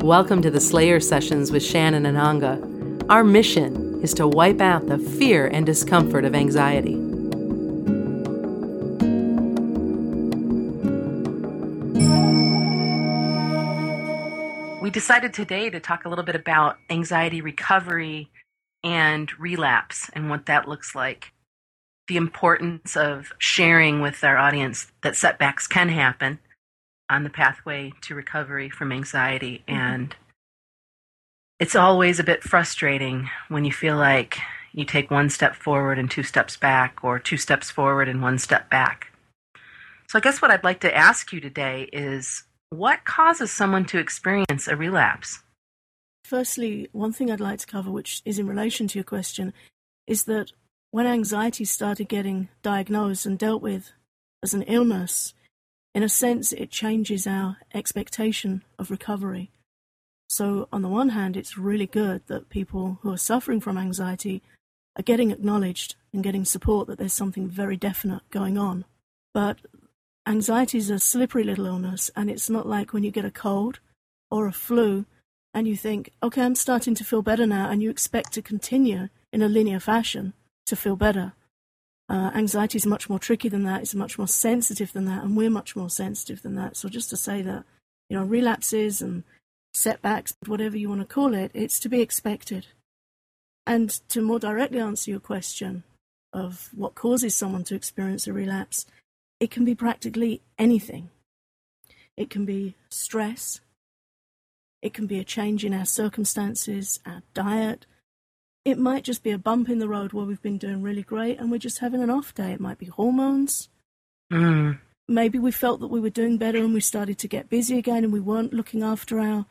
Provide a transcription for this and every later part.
Welcome to the Slayer Sessions with Shannon and Ananga. Our mission is to wipe out the fear and discomfort of anxiety. We decided today to talk a little bit about anxiety recovery and relapse and what that looks like. The importance of sharing with our audience that setbacks can happen on the pathway to recovery from anxiety. Mm-hmm. And it's always a bit frustrating when you feel like you take one step forward and two steps back, or two steps forward and one step back. So, I guess what I'd like to ask you today is what causes someone to experience a relapse? Firstly, one thing I'd like to cover, which is in relation to your question, is that when anxiety started getting diagnosed and dealt with as an illness, in a sense, it changes our expectation of recovery. So, on the one hand, it's really good that people who are suffering from anxiety are getting acknowledged and getting support that there's something very definite going on. But anxiety is a slippery little illness, and it's not like when you get a cold or a flu and you think, okay, I'm starting to feel better now, and you expect to continue in a linear fashion to feel better. Uh, anxiety is much more tricky than that. It's much more sensitive than that, and we're much more sensitive than that. So just to say that, you know, relapses and setbacks, whatever you want to call it, it's to be expected. And to more directly answer your question of what causes someone to experience a relapse, it can be practically anything. It can be stress. It can be a change in our circumstances, our diet, it might just be a bump in the road where we've been doing really great and we're just having an off day. It might be hormones. Mm. Maybe we felt that we were doing better and we started to get busy again and we weren't looking after our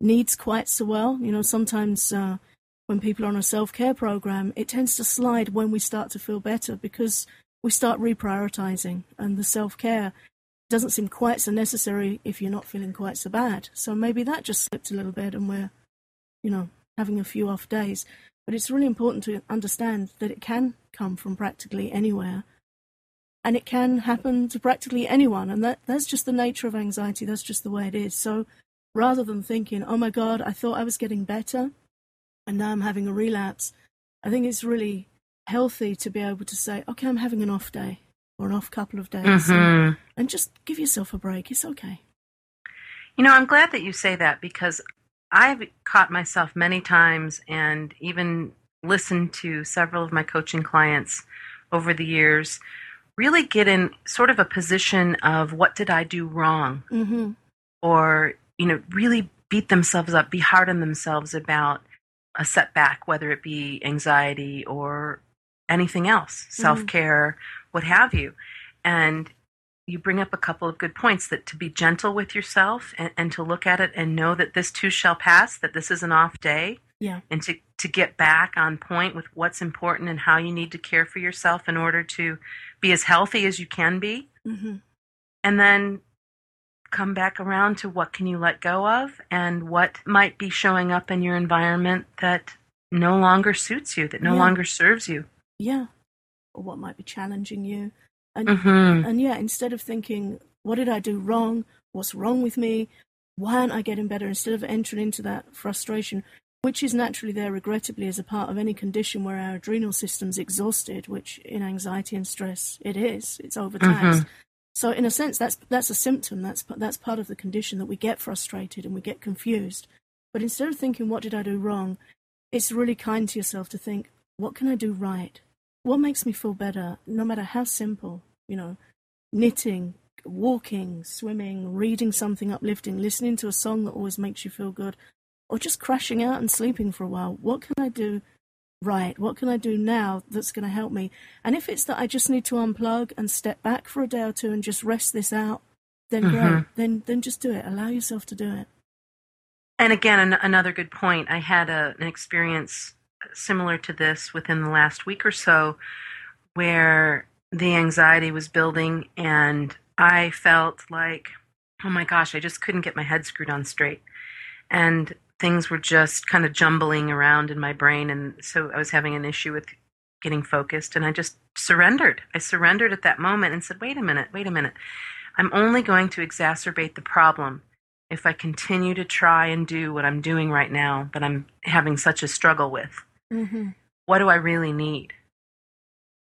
needs quite so well. You know, sometimes uh, when people are on a self care program, it tends to slide when we start to feel better because we start reprioritizing and the self care doesn't seem quite so necessary if you're not feeling quite so bad. So maybe that just slipped a little bit and we're, you know, having a few off days. But it's really important to understand that it can come from practically anywhere. And it can happen to practically anyone. And that, that's just the nature of anxiety. That's just the way it is. So rather than thinking, oh my God, I thought I was getting better and now I'm having a relapse, I think it's really healthy to be able to say, okay, I'm having an off day or an off couple of days mm-hmm. and, and just give yourself a break. It's okay. You know, I'm glad that you say that because I've caught myself many times and even listened to several of my coaching clients over the years really get in sort of a position of what did I do wrong? Mm-hmm. Or, you know, really beat themselves up, be hard on themselves about a setback, whether it be anxiety or anything else, mm-hmm. self care, what have you. And you bring up a couple of good points that to be gentle with yourself and, and, to look at it and know that this too shall pass, that this is an off day. Yeah. And to, to get back on point with what's important and how you need to care for yourself in order to be as healthy as you can be. Mm-hmm. And then come back around to what can you let go of and what might be showing up in your environment that no longer suits you, that no yeah. longer serves you. Yeah. Or what might be challenging you and, mm-hmm. and yeah, instead of thinking, what did I do wrong? What's wrong with me? Why aren't I getting better? Instead of entering into that frustration, which is naturally there, regrettably, as a part of any condition where our adrenal system's exhausted, which in anxiety and stress it is, it's overtaxed. Mm-hmm. So, in a sense, that's that's a symptom. That's that's part of the condition that we get frustrated and we get confused. But instead of thinking, "What did I do wrong?" it's really kind to yourself to think, "What can I do right? What makes me feel better, no matter how simple, you know, knitting, walking, swimming, reading something uplifting, listening to a song that always makes you feel good, or just crashing out and sleeping for a while. What can I do right? What can I do now that's going to help me? And if it's that I just need to unplug and step back for a day or two and just rest this out, then mm-hmm. great. Then then just do it. Allow yourself to do it. And again, an- another good point. I had a, an experience similar to this within the last week or so where the anxiety was building and I felt like, oh my gosh, I just couldn't get my head screwed on straight. And things were just kind of jumbling around in my brain. And so I was having an issue with getting focused and I just surrendered. I surrendered at that moment and said, wait a minute, wait a minute. I'm only going to exacerbate the problem if I continue to try and do what I'm doing right now that I'm having such a struggle with. Mm-hmm. What do I really need?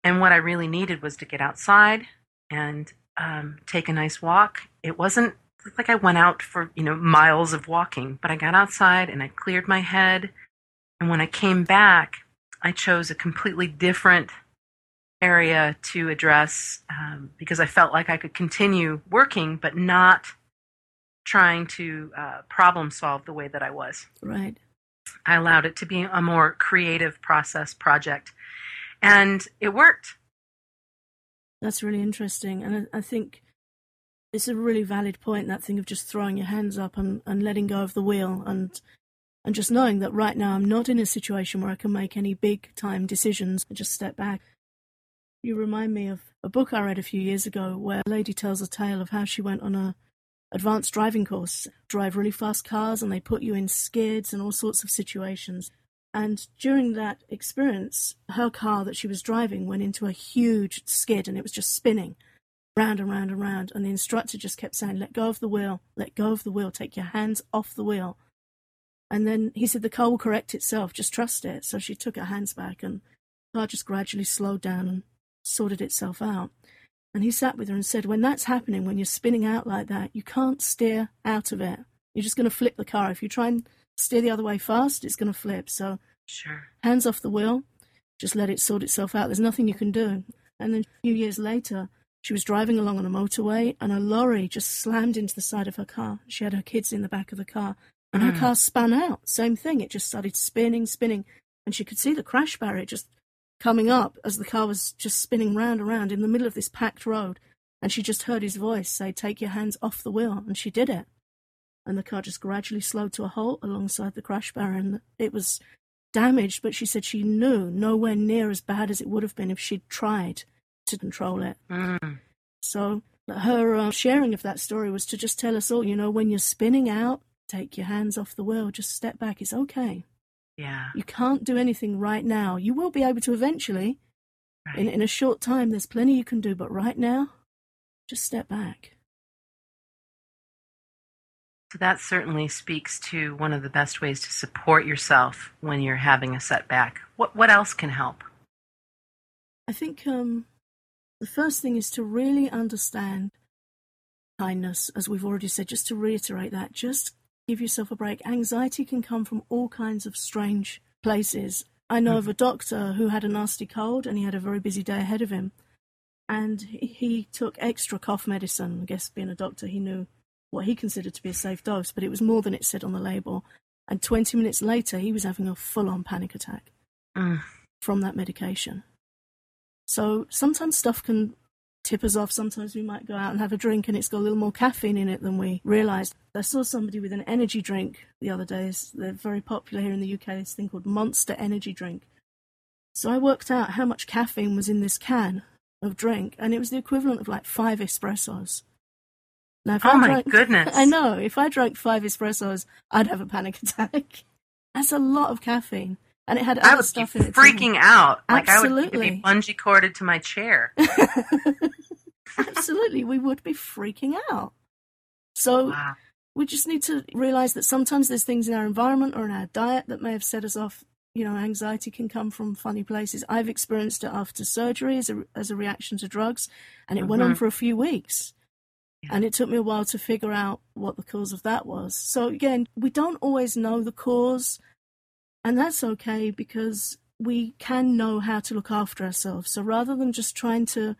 And what I really needed was to get outside and um, take a nice walk. It wasn't like I went out for, you know, miles of walking, but I got outside and I cleared my head. And when I came back, I chose a completely different area to address um, because I felt like I could continue working, but not trying to uh, problem solve the way that I was. Right. I allowed it to be a more creative process project, and it worked. That's really interesting, and I, think it's a really valid point. That thing of just throwing your hands up and, and letting go of the wheel, and and just knowing that right now I'm not in a situation where I can make any big time decisions. I just step back. You remind me of a book I read a few years ago where a lady tells a tale of how she went on a advanced driving course, drive really fast cars, and they put you in skids and all sorts of situations. And during that experience, her car that she was driving went into a huge skid and it was just spinning round and round and round. And the instructor just kept saying, Let go of the wheel, let go of the wheel, take your hands off the wheel. And then he said, The car will correct itself, just trust it. So she took her hands back and the car just gradually slowed down and sorted itself out. And he sat with her and said, When that's happening, when you're spinning out like that, you can't steer out of it. You're just going to flip the car. If you try and steer the other way fast, it's going to flip. So, sure. hands off the wheel, just let it sort itself out. There's nothing you can do. And then a few years later, she was driving along on a motorway and a lorry just slammed into the side of her car. She had her kids in the back of the car and her mm. car spun out. Same thing. It just started spinning, spinning. And she could see the crash barrier just coming up as the car was just spinning round and round in the middle of this packed road. And she just heard his voice say, Take your hands off the wheel. And she did it. And the car just gradually slowed to a halt alongside the crash barrier. And it was damaged, but she said she knew nowhere near as bad as it would have been if she'd tried to control it. Mm. So her uh, sharing of that story was to just tell us all, you know, when you're spinning out, take your hands off the wheel, just step back. It's okay. Yeah. You can't do anything right now. You will be able to eventually. Right. In, in a short time, there's plenty you can do, but right now, just step back. So that certainly speaks to one of the best ways to support yourself when you're having a setback. What what else can help? I think um, the first thing is to really understand kindness, as we've already said. Just to reiterate that, just give yourself a break. Anxiety can come from all kinds of strange places. I know mm. of a doctor who had a nasty cold and he had a very busy day ahead of him. And he took extra cough medicine. I guess being a doctor, he knew what he considered to be a safe dose, but it was more than it said on the label. And 20 minutes later, he was having a full on panic attack mm. from that medication. So sometimes stuff can tip us off. Sometimes we might go out and have a drink and it's got a little more caffeine in it than we realised. I saw somebody with an energy drink the other day. They're very popular here in the UK. This thing called Monster Energy Drink. So I worked out how much caffeine was in this can of drink, and it was the equivalent of like five espressos. Now, if oh I my drank, goodness! I know. If I drank five espressos, I'd have a panic attack. That's a lot of caffeine and it had other I would stuff in it. Freaking too. out! Like Absolutely. I would be bungee corded to my chair. Absolutely, we would be freaking out. So wow. we just need to realize that sometimes there's things in our environment or in our diet that may have set us off. You know, anxiety can come from funny places. I've experienced it after surgery as a, as a reaction to drugs, and it mm-hmm. went on mm-hmm. for a few weeks. Yeah. And it took me a while to figure out what the cause of that was. So, again, we don't always know the cause and that's okay because we can know how to look after ourselves. So rather than just trying to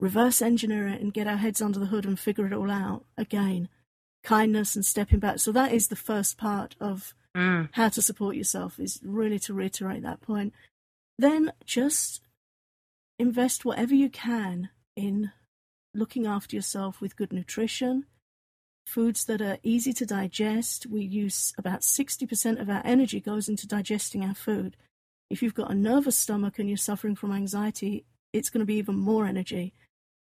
reverse engineer it and get our heads under the hood and figure it all out, again, kindness and stepping back. So that is the first part of mm. how to support yourself, is really to reiterate that point. Then just invest whatever you can in looking after yourself with good nutrition, foods that are easy to digest. We use about 60% of our energy goes into digesting our food. If you've got a nervous stomach and you're suffering from anxiety, it's going to be even more energy,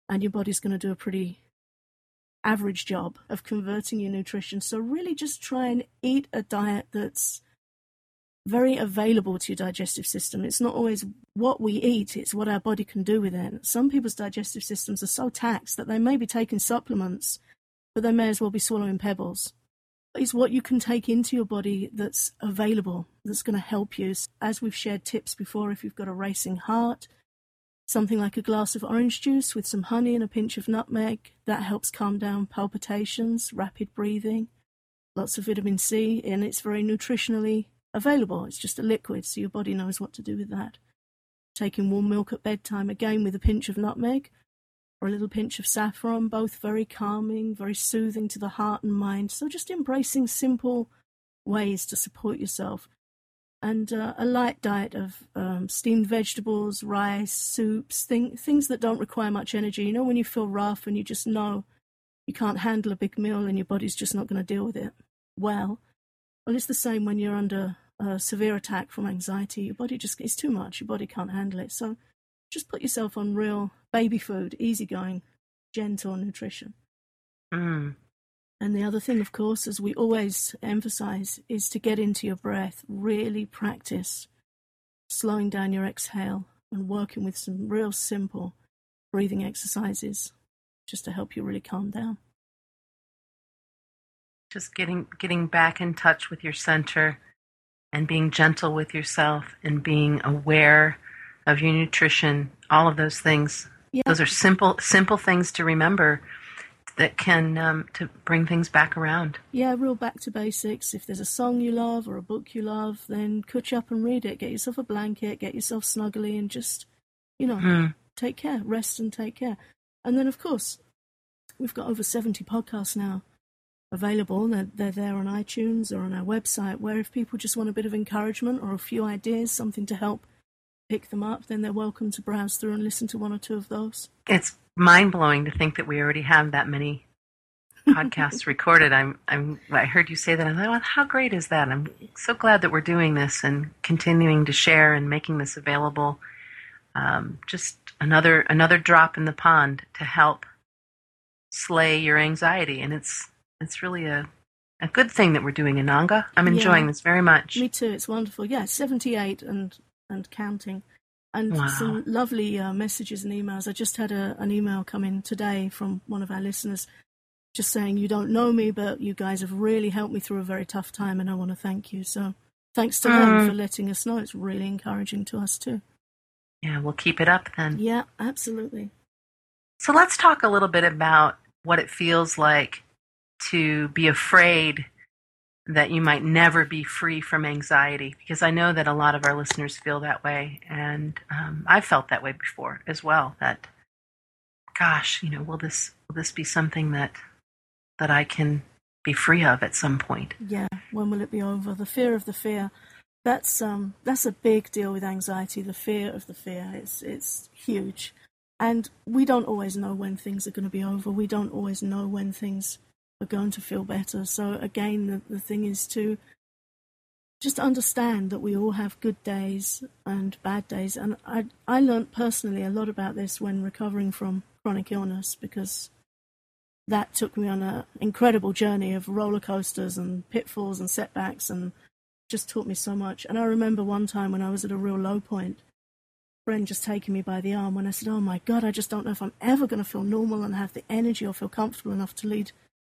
and your body's going to do a pretty average job of converting your nutrition. So, really, just try and eat a diet that's very available to your digestive system. It's not always what we eat, it's what our body can do with it. Some people's digestive systems are so taxed that they may be taking supplements, but they may as well be swallowing pebbles. It's what you can take into your body that's available, that's going to help you. As we've shared tips before, if you've got a racing heart, something like a glass of orange juice with some honey and a pinch of nutmeg, that helps calm down palpitations, rapid breathing, lots of vitamin C, and it's very nutritionally available. It's just a liquid, so your body knows what to do with that. Taking warm milk at bedtime, again with a pinch of nutmeg or a little pinch of saffron, both very calming, very soothing to the heart and mind. So just embracing simple ways to support yourself. And uh, a light diet of um, steamed vegetables, rice, soups, thing, things that don't require much energy. You know, when you feel rough and you just know you can't handle a big meal and your body's just not going to deal with it well. Well, it's the same when you're under a severe attack from anxiety, your body just is too much. Your body can't handle it. So just put yourself on real baby food, easygoing, gentle nutrition. Mm. And the other thing, of course, as we always emphasize, is to get into your breath. Really practice slowing down your exhale and working with some real simple breathing exercises just to help you really calm down. Just getting getting back in touch with your center and being gentle with yourself and being aware of your nutrition, all of those things. Yeah. Those are simple simple things to remember that can um, to bring things back around. Yeah, real back to basics. If there's a song you love or a book you love, then catch up and read it. Get yourself a blanket, get yourself snuggly, and just, you know, Hmm. take care, rest and take care. And then, of course, we've got over 70 podcasts now available. They're, they're there on iTunes or on our website, where if people just want a bit of encouragement or a few ideas, something to help pick them up, then they're welcome to browse through and listen to one or two of those. It's mind blowing to think that we already have that many podcasts recorded. I'm I'm I heard you say that. I'm like, well, how great is that? I'm so glad that we're doing this and continuing to share and making this available. Um, just another another drop in the pond to help slay your anxiety, and it's it's really a a good thing that we're doing Ananga. I'm enjoying Yeah. this very much. Me too. It's wonderful. Yeah, 78 and and counting. And Wow. some lovely uh, messages and emails. I just had a, an email come in today from one of our listeners just saying, You don't know me, but you guys have really helped me through a very tough time, and I want to thank you. So thanks to them Mm. for letting us know. It's really encouraging to us, too. Yeah, we'll keep it up then. Yeah, absolutely. So let's talk a little bit about what it feels like to be afraid that you might never be free from anxiety, because I know that a lot of our listeners feel that way, and um, I've felt that way before as well. That, gosh, you know, will this will this be something that that I can be free of at some point? Yeah, when will it be over? The fear of the fear. That's um that's a big deal with anxiety, the fear of the fear. It's it's huge. And we don't always know when things are going to be over. We don't always know when things are going to feel better. So again, the, the thing is to just understand that we all have good days and bad days. And I I learned personally a lot about this when recovering from chronic illness because that took me on an incredible journey of roller coasters and pitfalls and setbacks and just taught me so much. And I remember one time when I was at a real low point, a friend just taking me by the arm when I said, Oh my God, I just don't know if I'm ever going to feel normal and have the energy or feel comfortable enough to lead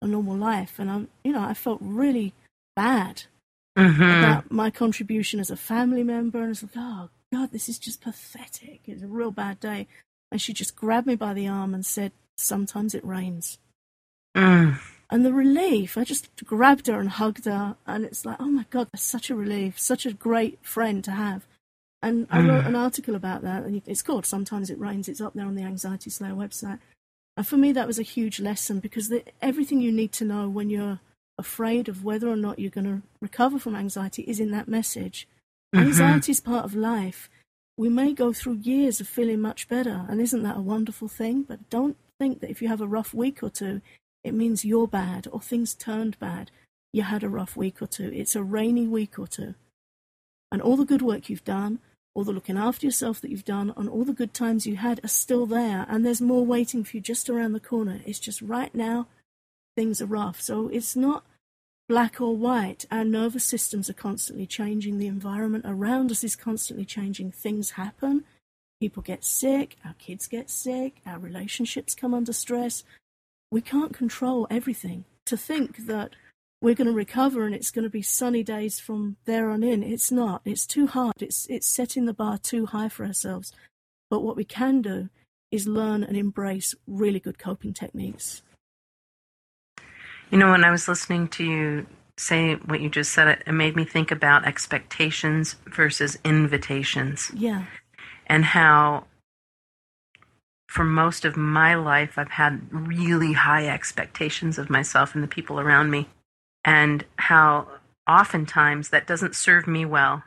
a normal life. And I'm, you know, I felt really bad Mm-hmm. about my contribution as a family member. And it's like, oh God, this is just pathetic. It's a real bad day. And she just grabbed me by the arm and said, Sometimes it rains. Mm. And the relief, I just grabbed her and hugged her. And it's like, oh my God, that's such a relief, such a great friend to have. And I wrote Mm. an article about that. And it's called Sometimes It Rains. It's up there on the Anxiety Slayer website. And for me, that was a huge lesson because the, everything you need to know when you're afraid of whether or not you're going to recover from anxiety is in that message. Mhm. Anxiety is part of life. We may go through years of feeling much better, and isn't that a wonderful thing? But don't think that if you have a rough week or two, it means you're bad or things turned bad. You had a rough week or two. It's a rainy week or two. And all the good work you've done, all the looking after yourself that you've done, and all the good times you had are still there. And there's more waiting for you just around the corner. It's just right now, things are rough. So it's not black or white. Our nervous systems are constantly changing. The environment around us is constantly changing. Things happen. People get sick. Our kids get sick. Our relationships come under stress. We can't control everything. To think that we're going to recover and it's going to be sunny days from there on in, it's not. It's too hard. It's, it's setting the bar too high for ourselves. But what we can do is learn and embrace really good coping techniques. You know, when I was listening to you say what you just said, it made me think about expectations versus invitations. Yeah. And how, for most of my life, I've had really high expectations of myself and the people around me. And how oftentimes that doesn't serve me well.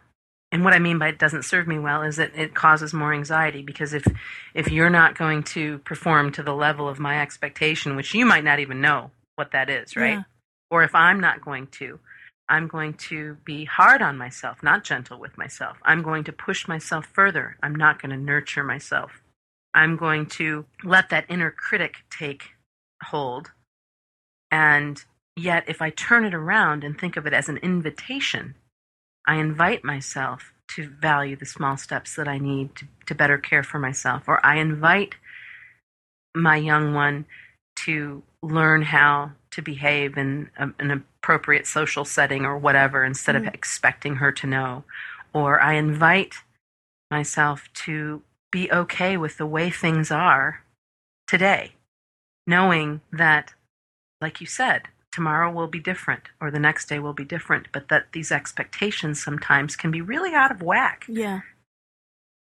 And what I mean by it doesn't serve me well is that it causes more anxiety because if if you're not going to perform to the level of my expectation, which you might not even know, what that is, right? Yeah. Or if I'm not going to, I'm going to be hard on myself, not gentle with myself. I'm going to push myself further. I'm not going to nurture myself. I'm going to let that inner critic take hold. And yet, if I turn it around and think of it as an invitation, I invite myself to value the small steps that I need to, to better care for myself, or I invite my young one to learn how to behave in a, an appropriate social setting or whatever instead mm. of expecting her to know. Or I invite myself to be okay with the way things are today, knowing that, like you said, tomorrow will be different or the next day will be different, but that these expectations sometimes can be really out of whack. Yeah.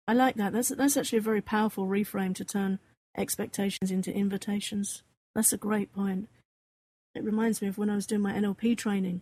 I like that. That's that's actually a very powerful reframe to turn expectations into invitations. That's a great point. It reminds me of when I was doing my NLP training.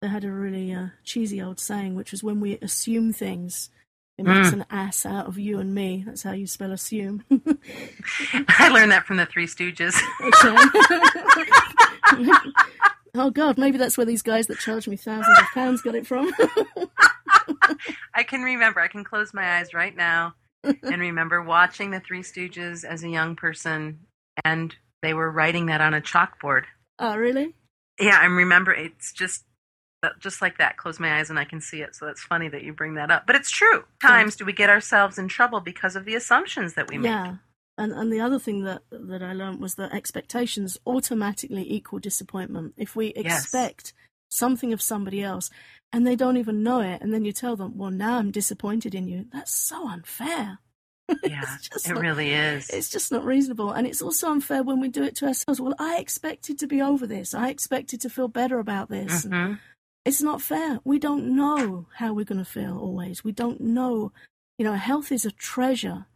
They had a really uh, cheesy old saying, which was when we assume things, it makes mm. an ass out of you and me. That's how you spell assume. I learned that from the Three Stooges. oh God, maybe that's where these guys that charge me thousands of pounds got it from. I can remember. I can close my eyes right now and remember watching the Three Stooges as a young person and they were writing that on a chalkboard. Oh, really? Yeah, I remember. It's just uh, just like that. Close my eyes and I can see it. So it's funny that you bring that up. But it's true. Times do we get ourselves in trouble because of the assumptions that we make? Yeah. And and the other thing that that I learned was that expectations automatically equal disappointment. If we expect yes. something of somebody else and they don't even know it, and then you tell them, "Well, now I'm disappointed in you," that's so unfair. Yeah, it not, really is. It's just not reasonable. And it's also unfair when we do it to ourselves. Well, I expected to be over this. I expected to feel better about this. Mm-hmm. It's not fair. We don't know how we're going to feel always. We don't know. You know, health is a treasure.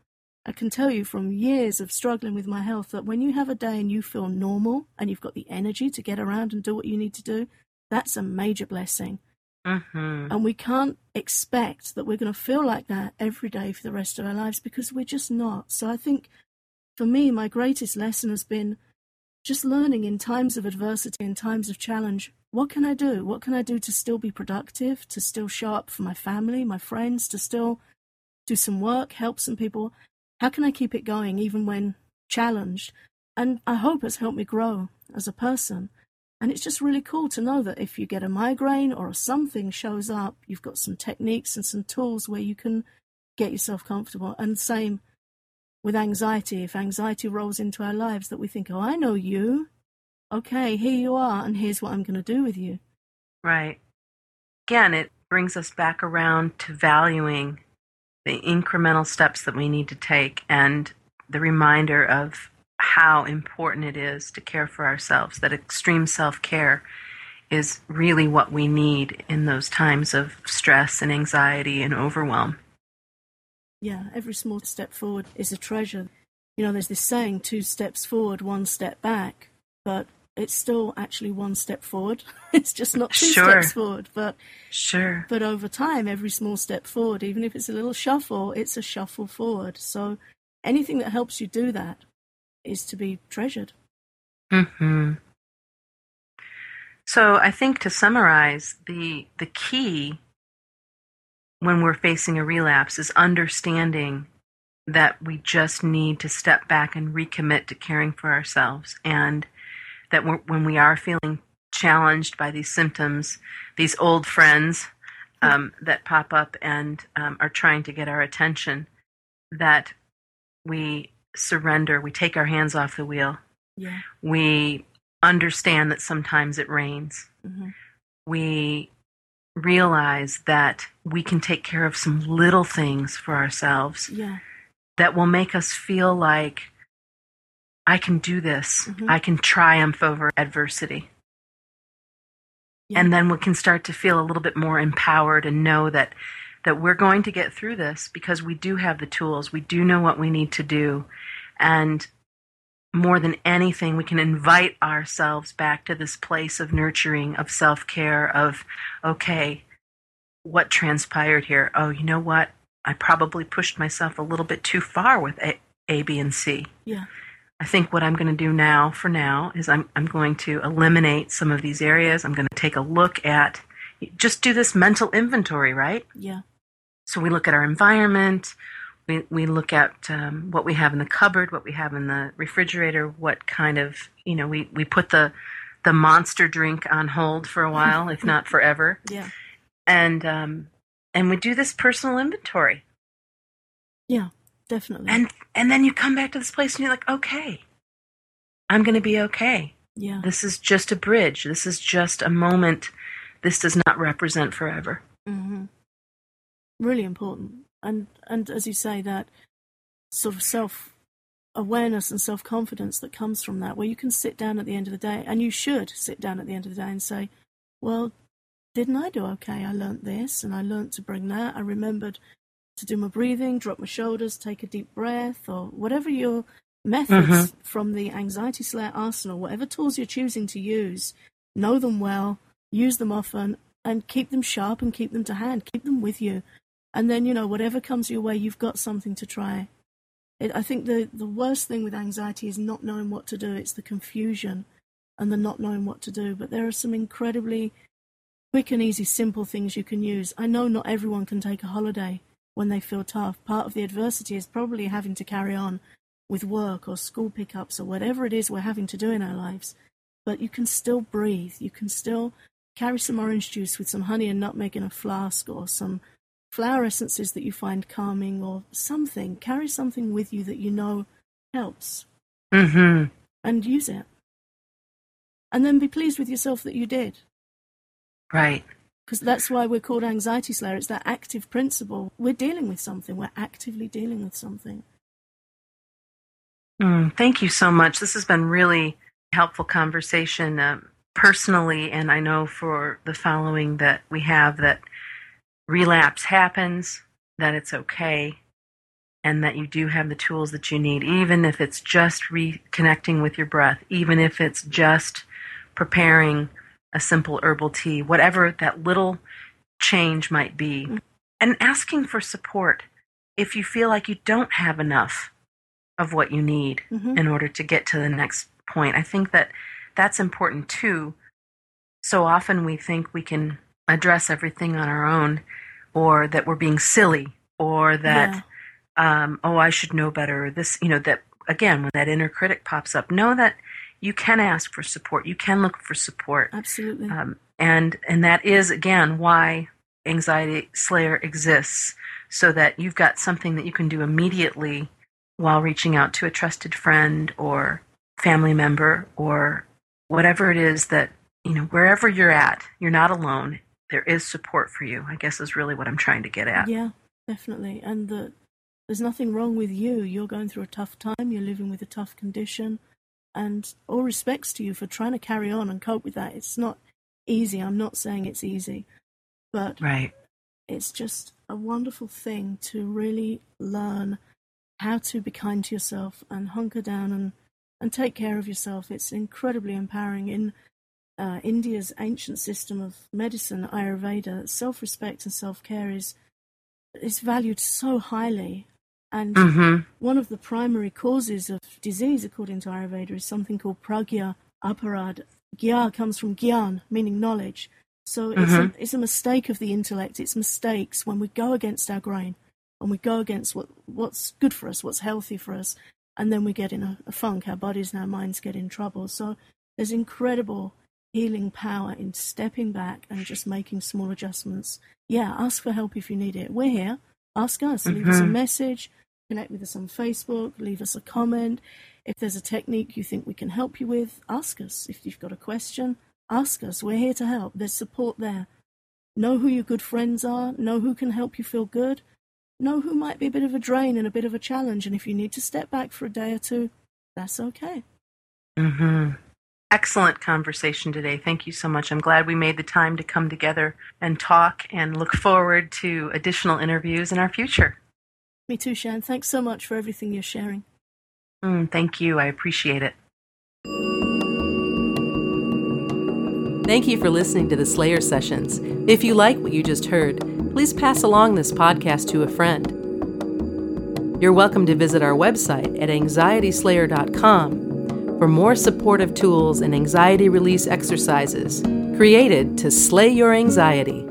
I can tell you from years of struggling with my health that when you have a day and you feel normal and you've got the energy to get around and do what you need to do, that's a major blessing. Mm-hmm. And we can't expect that we're going to feel like that every day for the rest of our lives because we're just not. So I think for me, my greatest lesson has been just learning in times of adversity and times of challenge what can I do? What can I do to still be productive, to still show up for my family, my friends, to still do some work, help some people? How can I keep it going even when challenged? And I hope it's helped me grow as a person. And it's just really cool to know that if you get a migraine or something shows up, you've got some techniques and some tools where you can get yourself comfortable. And same with anxiety. If anxiety rolls into our lives, that we think, oh, I know you. Okay, here you are, and here's what I'm going to do with you. Right. Again, it brings us back around to valuing the incremental steps that we need to take and the reminder of how important it is to care for ourselves, that extreme self care is really what we need in those times of stress and anxiety and overwhelm. Yeah, every small step forward is a treasure. You know, there's this saying two steps forward, one step back, but it's still actually one step forward. it's just not two sure. steps forward, but sure. But over time, every small step forward, even if it's a little shuffle, it's a shuffle forward. So anything that helps you do that is to be treasured. Hmm. So I think to summarize, the the key when we're facing a relapse is understanding that we just need to step back and recommit to caring for ourselves, and that when we are feeling challenged by these symptoms, these old friends um, that pop up and um, are trying to get our attention, that we surrender, we take our hands off the wheel. Yeah. We understand that sometimes it rains. hmm We realize that we can take care of some little things for ourselves Yeah. that will make us feel like I can do this. Mhm. I can triumph over adversity. Yeah. And then we can start to feel a little bit more empowered and know that that we're going to get through this because we do have the tools. We do know what we need to do. And more than anything, we can invite ourselves back to this place of nurturing, of self care, of, okay, what transpired here? Oh, you know what? I probably pushed myself a little bit too far with A, a B, and C. Yeah. I think what I'm going to do now, for now, is I'm, I'm going to eliminate some of these areas. I'm going to take a look at, just do this mental inventory, right? Yeah. So we look at our environment, we, we look at um, what we have in the cupboard, what we have in the refrigerator, what kind of, you know, we, we put the, the monster drink on hold for a while, if not forever. Yeah. And, um, and we do this personal inventory. Yeah. Definitely. And, and then you come back to this place and you're like, okay, I'm going to be okay. yeah. This is just a bridge. This is just a moment. This does not represent forever. hmm Really important, and and as you say, that sort of self awareness and self confidence that comes from that, where you can sit down at the end of the day, and you should sit down at the end of the day and say, "Well, didn't I do okay? I learnt this, and I learnt to bring that. I remembered to do my breathing, drop my shoulders, take a deep breath, or whatever your methods mm-hmm. from the anxiety slayer arsenal, whatever tools you're choosing to use, know them well, use them often, and keep them sharp and keep them to hand. Keep them with you. And then, you know, whatever comes your way, you've got something to try. It, I think the, the worst thing with anxiety is not knowing what to do. It's the confusion and the not knowing what to do. But there are some incredibly quick and easy, simple things you can use. I know not everyone can take a holiday when they feel tough. Part of the adversity is probably having to carry on with work or school pickups or whatever it is we're having to do in our lives. But you can still breathe. You can still carry some orange juice with some honey and nutmeg in a flask or some flower essences that you find calming or something. Carry something with you that you know helps Mm-hmm. and use it. And then be pleased with yourself that you did. Right. Because that's why we're called anxiety slayer. It's that active principle. We're dealing with something. We're actively dealing with something. Mm, thank you so much. This has been really helpful conversation um, personally, and I know for the following that we have that relapse happens, that it's okay, and that you do have the tools that you need, even if it's just reconnecting with your breath, even if it's just preparing a simple herbal tea, whatever that little change might be, and asking for support if you feel like you don't have enough of what you need hmm in order to get to the next point. I think that that's important too. So often we think we can address everything on our own, or that we're being silly, or that, um, oh, I should know better, or this, you know, that again, when that inner critic pops up, know that you can ask for support, you can look for support. Absolutely. Um, and and that is again why anxiety slayer exists so that you've got something that you can do immediately while reaching out to a trusted friend or family member or whatever it is that you know wherever you're at you're not alone there is support for you i guess is really what i'm trying to get at Yeah, definitely. And that there's nothing wrong with you. You're going through a tough time. You're living with a tough condition. And all respects to you for trying to carry on and cope with that. It's not easy. I'm not saying it's easy. But right it's just a wonderful thing to really learn how to be kind to yourself and hunker down and, and take care of yourself. It's incredibly empowering. In uh, India's ancient system of medicine, Ayurveda, self respect and self care is, is valued so highly. And hmm one of the primary causes of disease, according to Ayurveda, is something called pragya aparad. Gya comes from gyan, meaning knowledge. So it's, a, it's a mistake of the intellect. It's mistakes when we go against our grain, when we go against what, what's good for us, what's healthy for us, and then we get in a, a funk. Our bodies and our minds get in trouble. So there's incredible healing power in stepping back and just making small adjustments. Yeah, ask for help if you need it. We're here. Ask us. Mm-hmm. Leave us a mm-hmm. message. Connect with us on Facebook. Leave us a comment. If there's a technique you think we can help you with, ask us. If you've got a question, ask us. We're here to help. There's support there. Know who your good friends are. Know who can help you feel good. Know who might be a bit of a drain and a bit of a challenge. And if you need to step back for a day or two, that's okay. Mm-hmm. Excellent conversation today. Thank you so much. I'm glad we made the time to come together and talk and look forward to additional interviews in our future. Me too, Shan. Thanks so much for everything you're sharing. Mm, thank you. I appreciate it. Thank you for listening to the Slayer Sessions. If you like what you just heard, please pass along this podcast to a friend. You're welcome to visit our website at anxietyslayer.com for more supportive tools and anxiety release exercises created to slay your anxiety.